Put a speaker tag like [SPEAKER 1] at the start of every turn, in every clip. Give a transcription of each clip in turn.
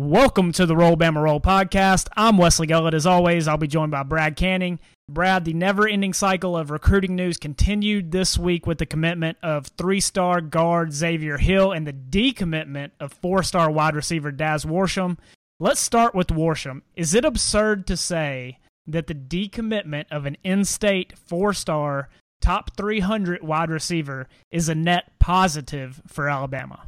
[SPEAKER 1] Welcome to the Roll Bama Roll podcast. I'm Wesley Gullett. As always, I'll be joined by Brad Canning. Brad, the never ending cycle of recruiting news continued this week with the commitment of three star guard Xavier Hill and the decommitment of four star wide receiver Daz Worsham. Let's start with Worsham. Is it absurd to say that the decommitment of an in state four star top 300 wide receiver is a net positive for Alabama?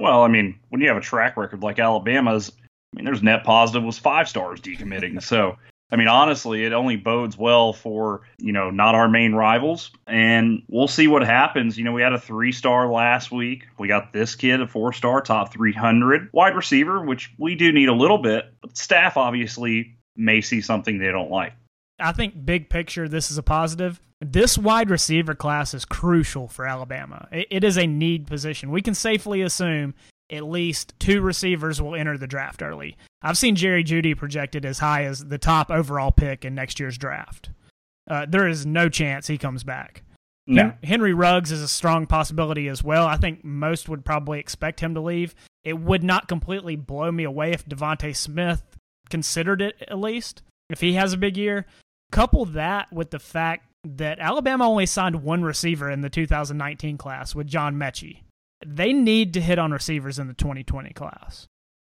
[SPEAKER 2] Well, I mean, when you have a track record like Alabama's, I mean, there's net positive was five stars decommitting. so, I mean, honestly, it only bodes well for, you know, not our main rivals. And we'll see what happens. You know, we had a three star last week. We got this kid, a four star, top 300 wide receiver, which we do need a little bit. But staff obviously may see something they don't like.
[SPEAKER 1] I think big picture, this is a positive. This wide receiver class is crucial for Alabama. it is a need position. We can safely assume at least two receivers will enter the draft early. I've seen Jerry Jeudy projected as high as the top overall pick in next year's draft. Uh, there is no chance he comes back.
[SPEAKER 2] No.
[SPEAKER 1] Henry Ruggs is a strong possibility as well. I think most would probably expect him to leave. It would not completely blow me away if DeVonta Smith considered it at least. If he has a big year, Couple that with the fact that Alabama only signed one receiver in the 2019 class with John Metchie. They need to hit on receivers in the 2020 class.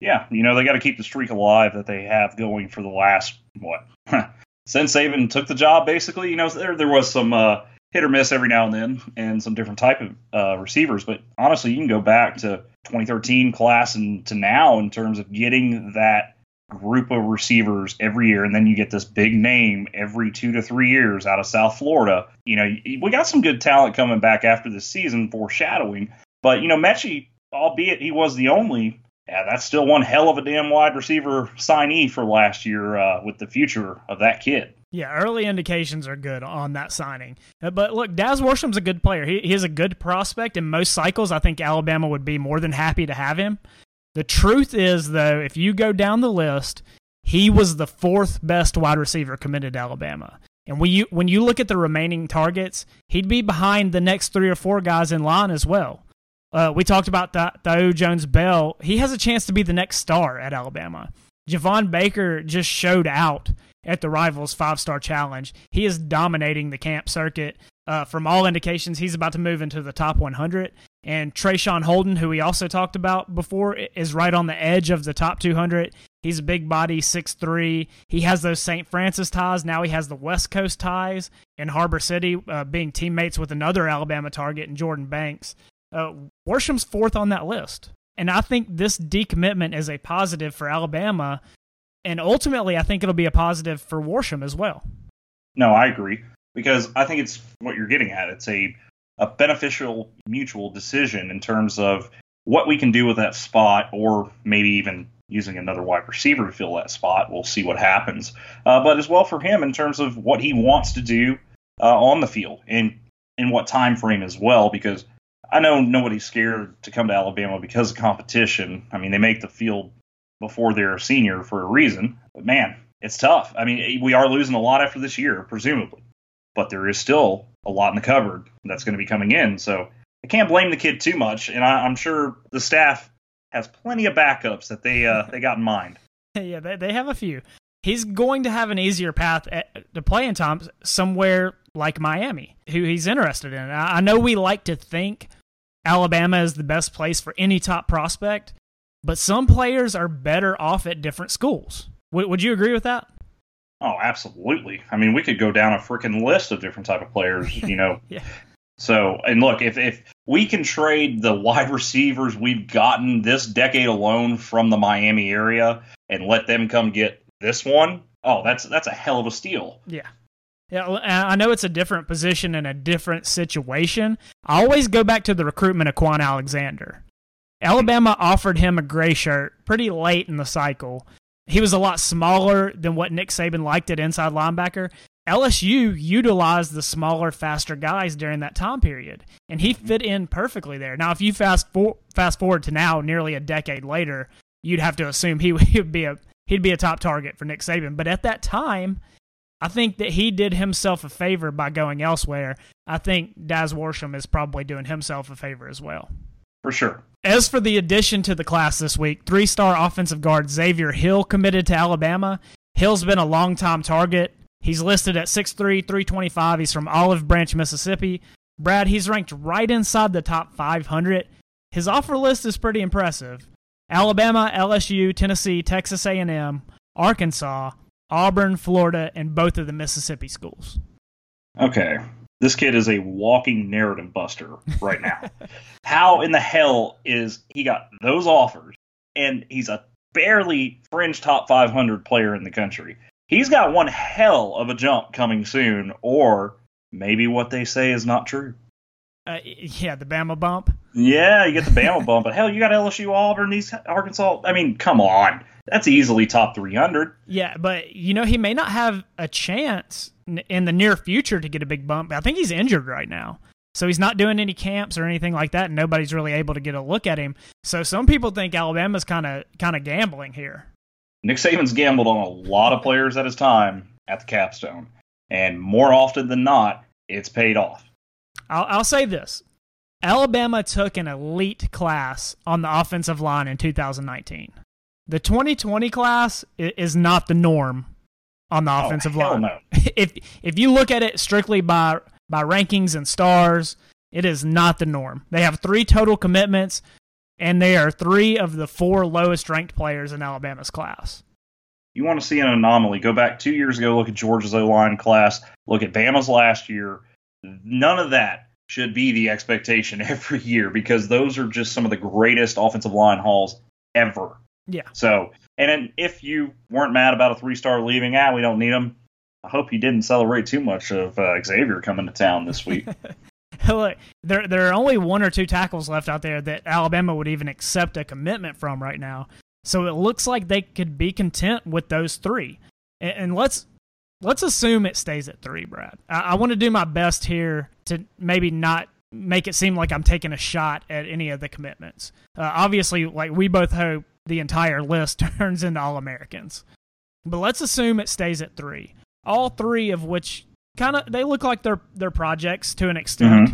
[SPEAKER 2] Yeah, you know, they got to keep the streak alive that they have going for the last, what, since Saban took the job, basically. You know, there, there was some uh, hit or miss every now and then and some different type of uh, receivers. But honestly, you can go back to 2013 class and to now in terms of getting that group of receivers every year, and then you get this big name every two to three years out of South Florida. You know, we got some good talent coming back after this season, foreshadowing. But you know, Metchie, albeit he was the only, yeah, that's still one hell of a damn wide receiver signee for last year uh, with the future of that kid.
[SPEAKER 1] Yeah, early indications are good on that signing. Uh, but look, Daz Worsham's a good player. He, he is a good prospect. In most cycles, I think Alabama would be more than happy to have him. The truth is, though, if you go down the list, he was the fourth best wide receiver committed to Alabama. And when you when you look at the remaining targets, he'd be behind the next three or four guys in line as well. Uh, we talked about Thaiu Jones Bell. He has a chance to be the next star at Alabama. Javon Baker just showed out at the Rivals Five Star Challenge. He is dominating the camp circuit. Uh, from all indications, he's about to move into the top 100. And Traeshon Holden, who we also talked about before, is right on the edge of the top 200. He's a big body, 6'3. He has those St. Francis ties. Now he has the West Coast ties in Harbor City, uh, being teammates with another Alabama target in Jordan Banks. Uh, Worsham's fourth on that list. And I think this decommitment is a positive for Alabama. And ultimately, I think it'll be a positive for Worsham as well.
[SPEAKER 2] No, I agree. Because I think it's what you're getting at. It's a a beneficial mutual decision in terms of what we can do with that spot, or maybe even using another wide receiver to fill that spot. We'll see what happens. Uh, but as well for him in terms of what he wants to do uh, on the field and in what time frame as well, because I know nobody's scared to come to Alabama because of competition. I mean, they make the field before they're a senior for a reason. But man, it's tough. I mean, we are losing a lot after this year, presumably but there is still a lot in the cupboard that's going to be coming in. So I can't blame the kid too much, and I, am sure the staff has plenty of backups that they uh, they got in mind.
[SPEAKER 1] Yeah, they, they have a few. He's going to have an easier path at, to playing time somewhere like Miami, who he's interested in. I, I know we like to think Alabama is the best place for any top prospect, but some players are better off at different schools. W- would you agree with that?
[SPEAKER 2] Oh, absolutely. I mean, we could go down a freaking list of different type of players, you know.
[SPEAKER 1] yeah.
[SPEAKER 2] So, and look, if if we can trade the wide receivers we've gotten this decade alone from the Miami area and let them come get this one, oh, that's that's a hell of a steal.
[SPEAKER 1] Yeah. Yeah, I know it's a different position and a different situation. I always go back to the recruitment of Kwon Alexander. Alabama offered him a gray shirt pretty late in the cycle, he was a lot smaller than what Nick Saban liked at inside linebacker. LSU utilized the smaller, faster guys during that time period, and he mm-hmm. fit in perfectly there. Now, if you fast for, fast forward to now, nearly a decade later, you'd have to assume he would be a he'd be a top target for Nick Saban. But at that time, I think that he did himself a favor by going elsewhere. I think Daz Worsham is probably doing himself a favor as well.
[SPEAKER 2] For sure.
[SPEAKER 1] As for the addition to the class this week, three star offensive guard Xavier Hill committed to Alabama. Hill's been a long time target. He's listed at 6'3, 325. He's from Olive Branch, Mississippi. Brad, he's ranked right inside the top 500. His offer list is pretty impressive. Alabama, LSU, Tennessee, Texas A&M, Arkansas, Auburn, Florida, and both of the Mississippi schools.
[SPEAKER 2] Okay. This kid is a walking narrative buster right now. How in the hell is he got those offers and he's a barely fringe top 500 player in the country? He's got one hell of a jump coming soon, or maybe what they say is not true.
[SPEAKER 1] Uh, yeah, the Bama bump.
[SPEAKER 2] Yeah, you get the Bama bump, but hell, you got LSU, Auburn, these Arkansas. I mean, come on, that's easily top 300.
[SPEAKER 1] Yeah, but you know he may not have a chance in the near future to get a big bump. I think he's injured right now. So he's not doing any camps or anything like that, and nobody's really able to get a look at him. So some people think Alabama's kind of kind of gambling here.
[SPEAKER 2] Nick Saban's gambled on a lot of players at his time at the capstone, and more often than not, it's paid off.
[SPEAKER 1] I'll, I'll say this: Alabama took an elite class on the offensive line in 2019. The 2020 class is not the norm on the oh, offensive line.
[SPEAKER 2] No.
[SPEAKER 1] If if you look at it strictly by by rankings and stars, it is not the norm. They have three total commitments, and they are three of the four lowest ranked players in Alabama's class.
[SPEAKER 2] You want to see an anomaly? Go back two years ago, look at Georgia's O line class, look at Bama's last year. None of that should be the expectation every year because those are just some of the greatest offensive line hauls ever.
[SPEAKER 1] Yeah.
[SPEAKER 2] So, and if you weren't mad about a three star leaving, ah, we don't need him. I hope you didn't celebrate too much of uh, Xavier coming to town this week.
[SPEAKER 1] Look, there there are only one or two tackles left out there that Alabama would even accept a commitment from right now. So it looks like they could be content with those three. And, and let's let's assume it stays at three, Brad. I, I want to do my best here to maybe not make it seem like I'm taking a shot at any of the commitments. Uh, obviously, like we both hope the entire list turns into All Americans. But let's assume it stays at three. All three of which kind of they look like they're they're projects to an extent. Mm-hmm.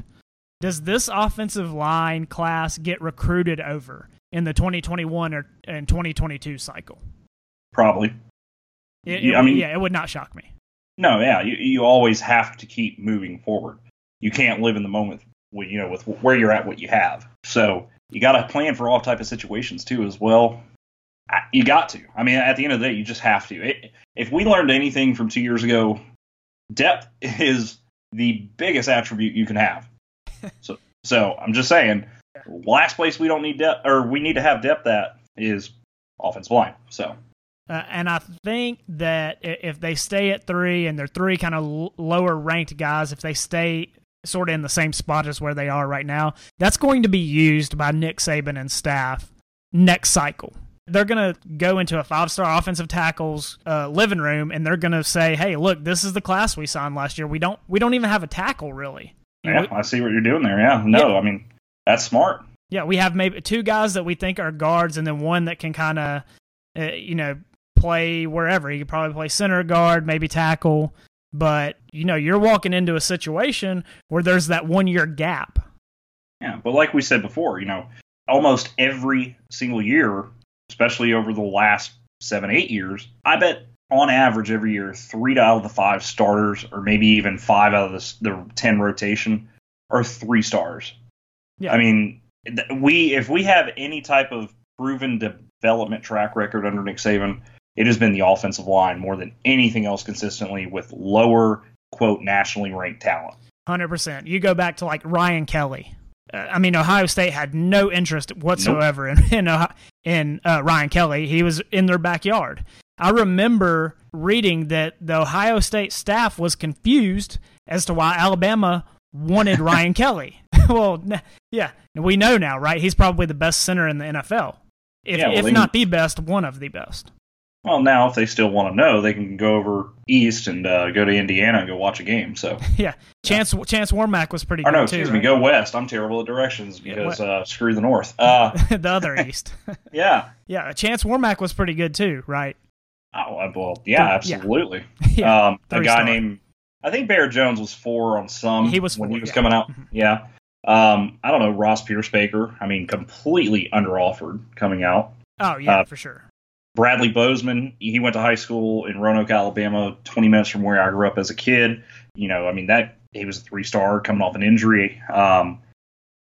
[SPEAKER 1] Does this offensive line class get recruited over in the 2021 or and 2022 cycle?
[SPEAKER 2] Probably.
[SPEAKER 1] It, it, I mean, yeah, it would not shock me.
[SPEAKER 2] No, yeah, you, you always have to keep moving forward. You can't live in the moment, with, you know, with where you're at, what you have. So you got to plan for all type of situations too, as well. You got to. I mean, at the end of the day, you just have to. It, if we learned anything from two years ago, depth is the biggest attribute you can have. so, so I'm just saying, last place we don't need depth, or we need to have depth at is offensive line. So.
[SPEAKER 1] Uh, and I think that if they stay at three and they're three kind of l- lower ranked guys, if they stay sort of in the same spot as where they are right now, that's going to be used by Nick Saban and staff next cycle. They're going to go into a five star offensive tackles uh, living room and they're going to say, "Hey, look, this is the class we signed last year. We don't we don't even have a tackle really."
[SPEAKER 2] Yeah, I see what you're doing there. Yeah, no, yeah. I mean that's smart.
[SPEAKER 1] Yeah, we have maybe two guys that we think are guards, and then one that can kind of, uh, you know, play wherever. He could probably play center guard, maybe tackle. But you know, you're walking into a situation where there's that one year gap.
[SPEAKER 2] Yeah, but like we said before, you know, almost every single year, especially over the last seven, eight years, I bet on average every year, three out of the five starters, or maybe even five out of the, the ten rotation, are three stars. Yeah. I mean, we if we have any type of proven development track record under Nick Saban, it has been the offensive line more than anything else consistently with lower quote nationally ranked talent.
[SPEAKER 1] Hundred percent. You go back to like Ryan Kelly. Uh, I mean, Ohio State had no interest whatsoever nope. in in, in uh, Ryan Kelly. He was in their backyard. I remember reading that the Ohio State staff was confused as to why Alabama wanted Ryan Kelly. well, yeah, we know now, right? He's probably the best center in the NFL, if, yeah, well, if not the best, one of the best.
[SPEAKER 2] Well, now if they still want to know, they can go over east and uh, go to Indiana and go watch a game. So
[SPEAKER 1] yeah, Chance yeah. Chance Warmack was pretty.
[SPEAKER 2] Or
[SPEAKER 1] good
[SPEAKER 2] no, excuse
[SPEAKER 1] too,
[SPEAKER 2] me, right? go west. I'm terrible at directions because yeah, uh, screw the north. Uh,
[SPEAKER 1] the other east.
[SPEAKER 2] yeah,
[SPEAKER 1] yeah. Chance Warmack was pretty good too, right?
[SPEAKER 2] Oh uh, well, yeah, absolutely. Yeah. Um, a guy star. named I think Barrett Jones was four on some.
[SPEAKER 1] He was
[SPEAKER 2] when
[SPEAKER 1] four,
[SPEAKER 2] he was
[SPEAKER 1] yeah.
[SPEAKER 2] coming out. Mm-hmm. Yeah. Um, I don't know Ross Pierschbacher. I mean, completely under offered coming out.
[SPEAKER 1] Oh yeah,
[SPEAKER 2] Uh,
[SPEAKER 1] for sure.
[SPEAKER 2] Bradley Bozeman, he went to high school in Roanoke, Alabama, 20 minutes from where I grew up as a kid. You know, I mean that he was a three star coming off an injury. Um,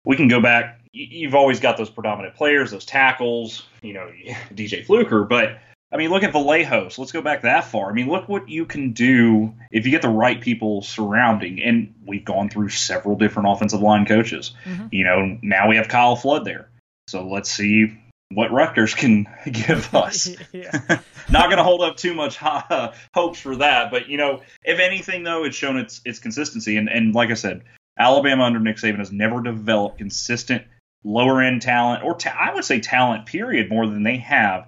[SPEAKER 2] we can go back. You've always got those predominant players, those tackles. You know, DJ Fluker, but I mean, look at Vallejos. Let's go back that far. I mean, look what you can do if you get the right people surrounding. And we've gone through several different offensive line coaches.
[SPEAKER 1] Mhm.
[SPEAKER 2] You know, now we have Kyle Flood there. So let's see what Rutgers can give us. Not going to hold up too much uh, hopes for that, but you know, if anything though, it's shown its its consistency. And and like I said, Alabama under Nick Saban has never developed consistent lower end talent, or ta- I would say talent period, more than they have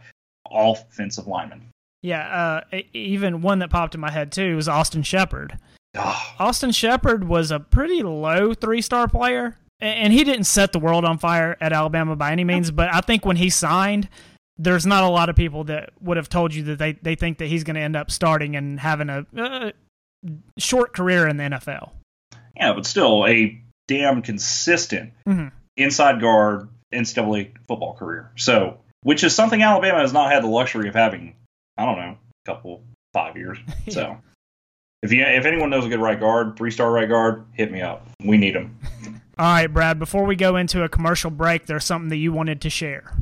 [SPEAKER 2] offensive linemen.
[SPEAKER 1] Yeah, uh, even one that popped in my head too was Austin Shepherd.
[SPEAKER 2] Ah,
[SPEAKER 1] Austin Shepherd was a pretty low three star player, and he didn't set the world on fire at Alabama by any means. But I think when he signed, there's not a lot of people that would have told you that they, they think that he's going to end up starting and having a uh, short career in the NFL.
[SPEAKER 2] yeah, but still a damn consistent
[SPEAKER 1] mm-hmm.
[SPEAKER 2] inside guard NCAA football career. So, which is something Alabama has not had the luxury of having. I don't know, a couple five years. So, if you if anyone knows a good right guard, three star right guard, hit me up. We need them.
[SPEAKER 1] All right, Brad. Before we go into a commercial break, there's something that you wanted to share.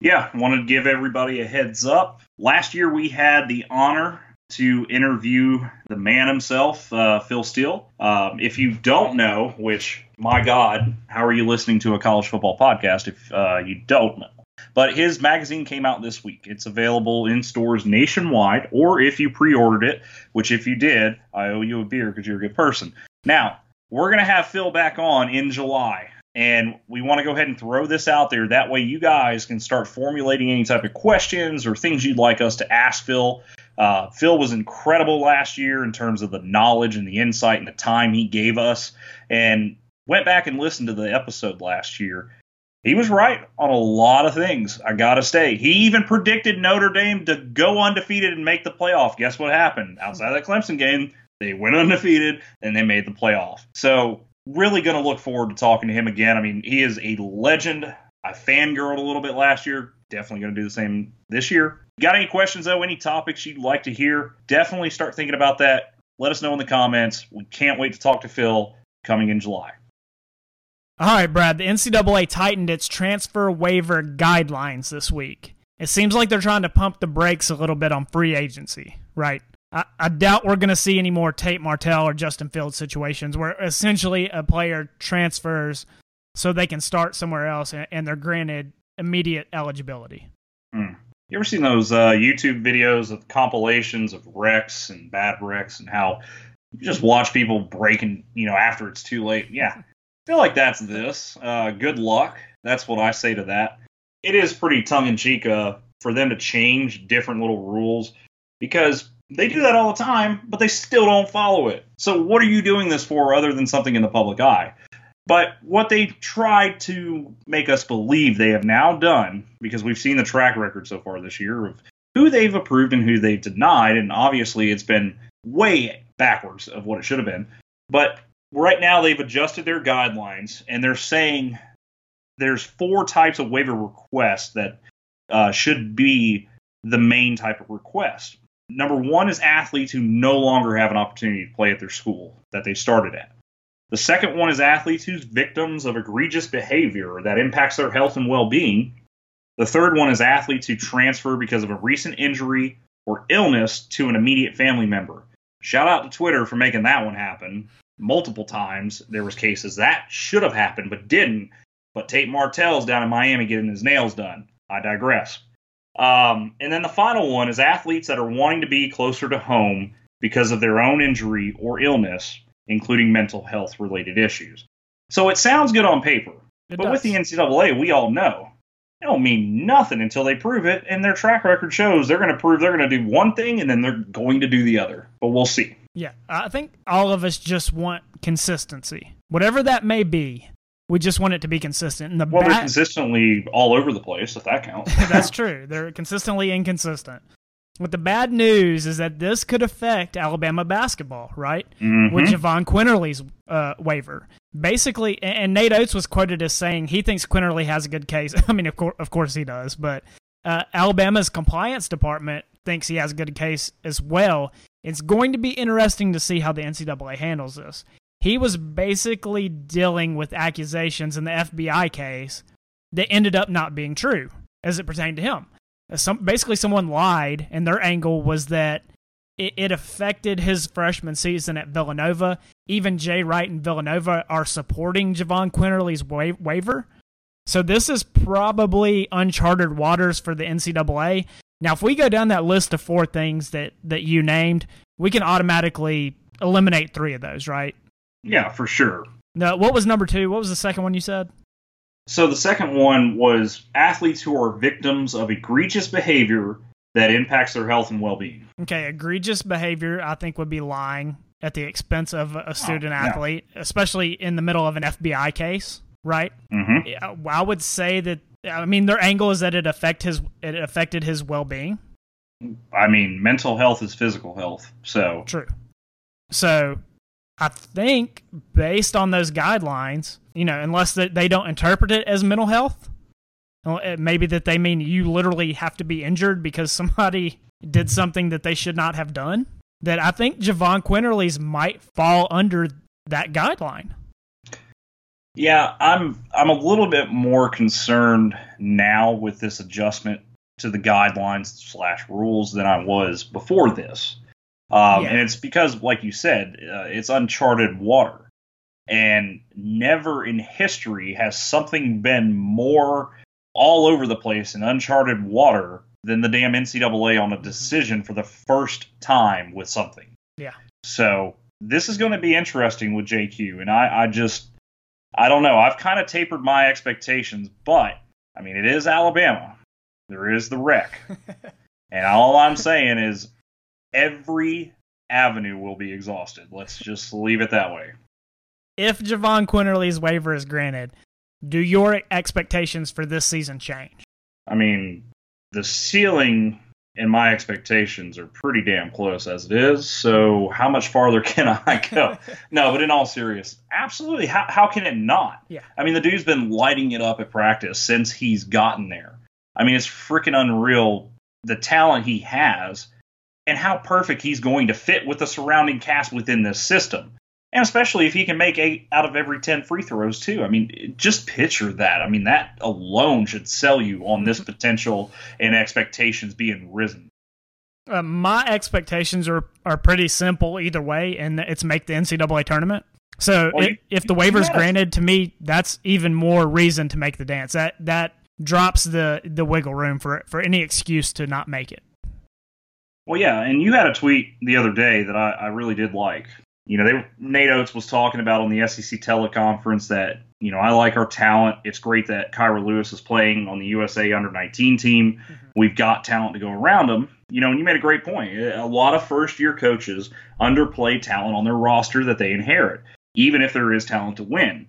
[SPEAKER 2] Yeah, wanted to give everybody a heads up. Last year we had the honor to interview the man himself, uh, Phil Steele. Um, if you don't know, which my God, how are you listening to a college football podcast if uh, you don't know? But his magazine came out this week. It's available in stores nationwide, or if you pre-ordered it, which if you did, I owe you a beer because you're a good person. Now we're gonna have Phil back on in July. And we want to go ahead and throw this out there. That way, you guys can start formulating any type of questions or things you'd like us to ask Phil. Uh, Phil was incredible last year in terms of the knowledge and the insight and the time he gave us. And went back and listened to the episode last year. He was right on a lot of things. I gotta say, he even predicted Notre Dame to go undefeated and make the playoff. Guess what happened? Outside of that Clemson game, they went undefeated and they made the playoff. So really going to look forward to talking to him again. I mean, he is a legend. I fangirled a little bit last year. Definitely going to do the same this year. Got any questions though? Any topics you'd like to hear? Definitely start thinking about that. Let us know in the comments. We can't wait to talk to Phil coming in July.
[SPEAKER 1] All right, Brad. The NCAA tightened its transfer waiver guidelines this week. It seems like they're trying to pump the brakes a little bit on free agency, right? I, I doubt we're going to see any more Tate Martell or Justin Fields situations where essentially a player transfers so they can start somewhere else and, and they're granted immediate eligibility.
[SPEAKER 2] Hmm. You ever seen those uh, YouTube videos of compilations of wrecks and bad wrecks and how you just watch people breaking, you know, after it's too late? Yeah. I feel like that's this. Uh, good luck. That's what I say to that. It is pretty tongue in cheek uh, for them to change different little rules because they do that all the time, but they still don't follow it. So, what are you doing this for other than something in the public eye? But what they tried to make us believe they have now done, because we've seen the track record so far this year of who they've approved and who they've denied, and obviously it's been way backwards of what it should have been. But right now they've adjusted their guidelines and they're saying there's four types of waiver requests that uh, should be the main type of request. Number one is athletes who no longer have an opportunity to play at their school that they started at. The second one is athletes who's victims of egregious behavior that impacts their health and well being. The third one is athletes who transfer because of a recent injury or illness to an immediate family member. Shout out to Twitter for making that one happen multiple times. There was cases that should have happened but didn't. But Tate Martell's down in Miami getting his nails done. I digress. Um, and then the final one is athletes that are wanting to be closer to home because of their own injury or illness, including mental health related issues. So it sounds good on paper,
[SPEAKER 1] It
[SPEAKER 2] but with the NCAA, we all know it don't mean nothing until they prove it, and their track record shows they're going to prove they're going to do one thing and then they're going to do the other. But we'll see.
[SPEAKER 1] Yeah, I think all of us just want consistency, whatever that may be. We just want it to be consistent. And the
[SPEAKER 2] Well, they're consistently all over the place, if that counts.
[SPEAKER 1] that's true. They're consistently inconsistent. But the bad news is that this could affect Alabama basketball, right?
[SPEAKER 2] Mhm.
[SPEAKER 1] With Jahvon Quinerly's uh, waiver. basically, and Nate Oats was quoted as saying he thinks Quinerly has a good case. I mean, of course, of course he does, but uh, Alabama's compliance department thinks he has a good case as well. It's going to be interesting to see how the NCAA handles this. He was basically dealing with accusations in the FBI case that ended up not being true as it pertained to him. Some basically someone lied, and their angle was that it, it affected his freshman season at Villanova. Even Jay Wright and Villanova are supporting Jahvon Quinerly's wa- waiver. So this is probably uncharted waters for the NCAA. Now, if we go down that list of four things that that you named, we can automatically eliminate three of those, right?
[SPEAKER 2] Yeah, for sure.
[SPEAKER 1] No, what was number two? What was the second one you said?
[SPEAKER 2] So the second one was athletes who are victims of egregious behavior that impacts their health and well-being.
[SPEAKER 1] Okay, egregious behavior I think would be lying at the expense of a student oh, athlete, especially in the middle of an FBI case, right?
[SPEAKER 2] Mm-hmm.
[SPEAKER 1] I would say that I mean their angle is that it affect his it affected his well-being.
[SPEAKER 2] I mean, mental health is physical health, so
[SPEAKER 1] true. So I think based on those guidelines, you know, unless they don't interpret it as mental health, maybe that they mean you literally have to be injured because somebody did something that they should not have done. That I think Jahvon Quinerly's might fall under that guideline.
[SPEAKER 2] Yeah, I'm I'm a little bit more concerned now with this adjustment to the guidelines slash rules than I was before this. Um, yeah. And it's because, like you said, uh, it's uncharted water. And never in history has something been more all over the place in uncharted water than the damn NCAA on a decision for the first time with something.
[SPEAKER 1] Yeah.
[SPEAKER 2] So this is going to be interesting with JQ. And I, I just, I don't know. I've kind of tapered my expectations, but I mean, it is Alabama. There is the wreck. and all I'm saying is every avenue will be exhausted. Let's just leave it that way.
[SPEAKER 1] If Jahvon Quinerly's waiver is granted, do your expectations for this season change?
[SPEAKER 2] I mean, the ceiling and my expectations are pretty damn close as it is. So how much farther can I go? no, but in all seriousness, absolutely. How how can it not?
[SPEAKER 1] Yeah.
[SPEAKER 2] I mean, the dude's been lighting it up at practice since he's gotten there. I mean, it's freaking unreal the talent he has and how perfect he's going to fit with the surrounding cast within this system. And especially if he can make eight out of every 10 free throws, too. I mean, just picture that. I mean, that alone should sell you on this potential and expectations being risen.
[SPEAKER 1] Uh, my expectations are, are pretty simple either way, and it's make the NCAA tournament. So well, if, if the waiver's granted, to me, that's even more reason to make the dance. That that drops the the wiggle room for for any excuse to not make it.
[SPEAKER 2] Well, yeah, and you had a tweet the other day that I, I really did like. You know, they, Nate Oats was talking about on the SEC teleconference that you know I like our talent. It's great that Kira Lewis is playing on the USA Under 19 team. Mm-hmm. We've got talent to go around them. You know, and you made a great point. A lot of first year coaches underplay talent on their roster that they inherit, even if there is talent to win.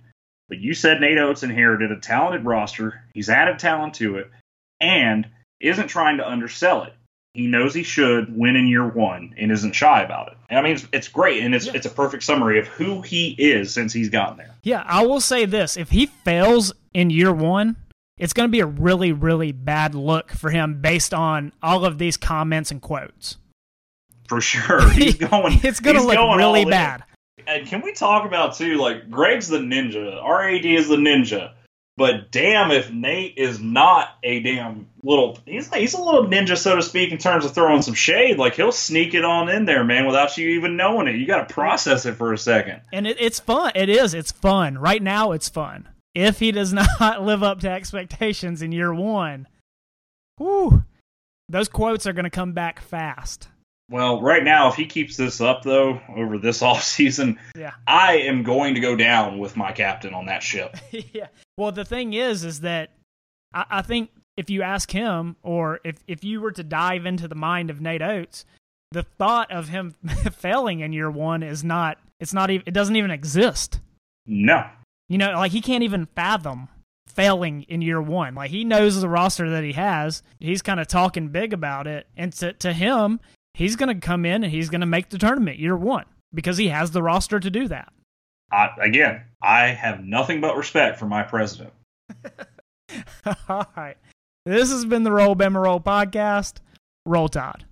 [SPEAKER 2] But you said Nate Oats inherited a talented roster. He's added talent to it, and isn't trying to undersell it he knows he should win in year one and isn't shy about it. I mean, it's, it's great, and it's yeah. it's a perfect summary of who he is since he's gotten there.
[SPEAKER 1] Yeah, I will say this: if he fails in year one, it's going to be a really, really bad look for him based on all of these comments and quotes.
[SPEAKER 2] For sure, he's going.
[SPEAKER 1] it's going to look really bad.
[SPEAKER 2] And can we talk about too? Like Greg's the ninja. Rad is the ninja. But damn, if Nate is not a damn little, he's he's a little ninja, so to speak, in terms of throwing some shade. Like he'll sneak it on in there, man, without you even knowing it. You got to process it for a second.
[SPEAKER 1] And it, it's fun. It is. It's fun. Right now, it's fun. If he does not live up to expectations in year one, whoo, those quotes are going to come back fast.
[SPEAKER 2] Well, right now, if he keeps this up though over this off season,
[SPEAKER 1] yeah.
[SPEAKER 2] I am going to go down with my captain on that ship.
[SPEAKER 1] yeah. Well, the thing is, is that I, I, think if you ask him, or if if you were to dive into the mind of Nate Oats, the thought of him failing in year one is not. It's not even. It doesn't even exist.
[SPEAKER 2] No.
[SPEAKER 1] You know, like he can't even fathom failing in year one. Like he knows the roster that he has. He's kind of talking big about it, and to to him, he's going to come in and he's going to make the tournament year one because he has the roster to do that.
[SPEAKER 2] I, again, I have nothing but respect for my president.
[SPEAKER 1] All right. This has been the Roll Bama Roll podcast. Roll Tide.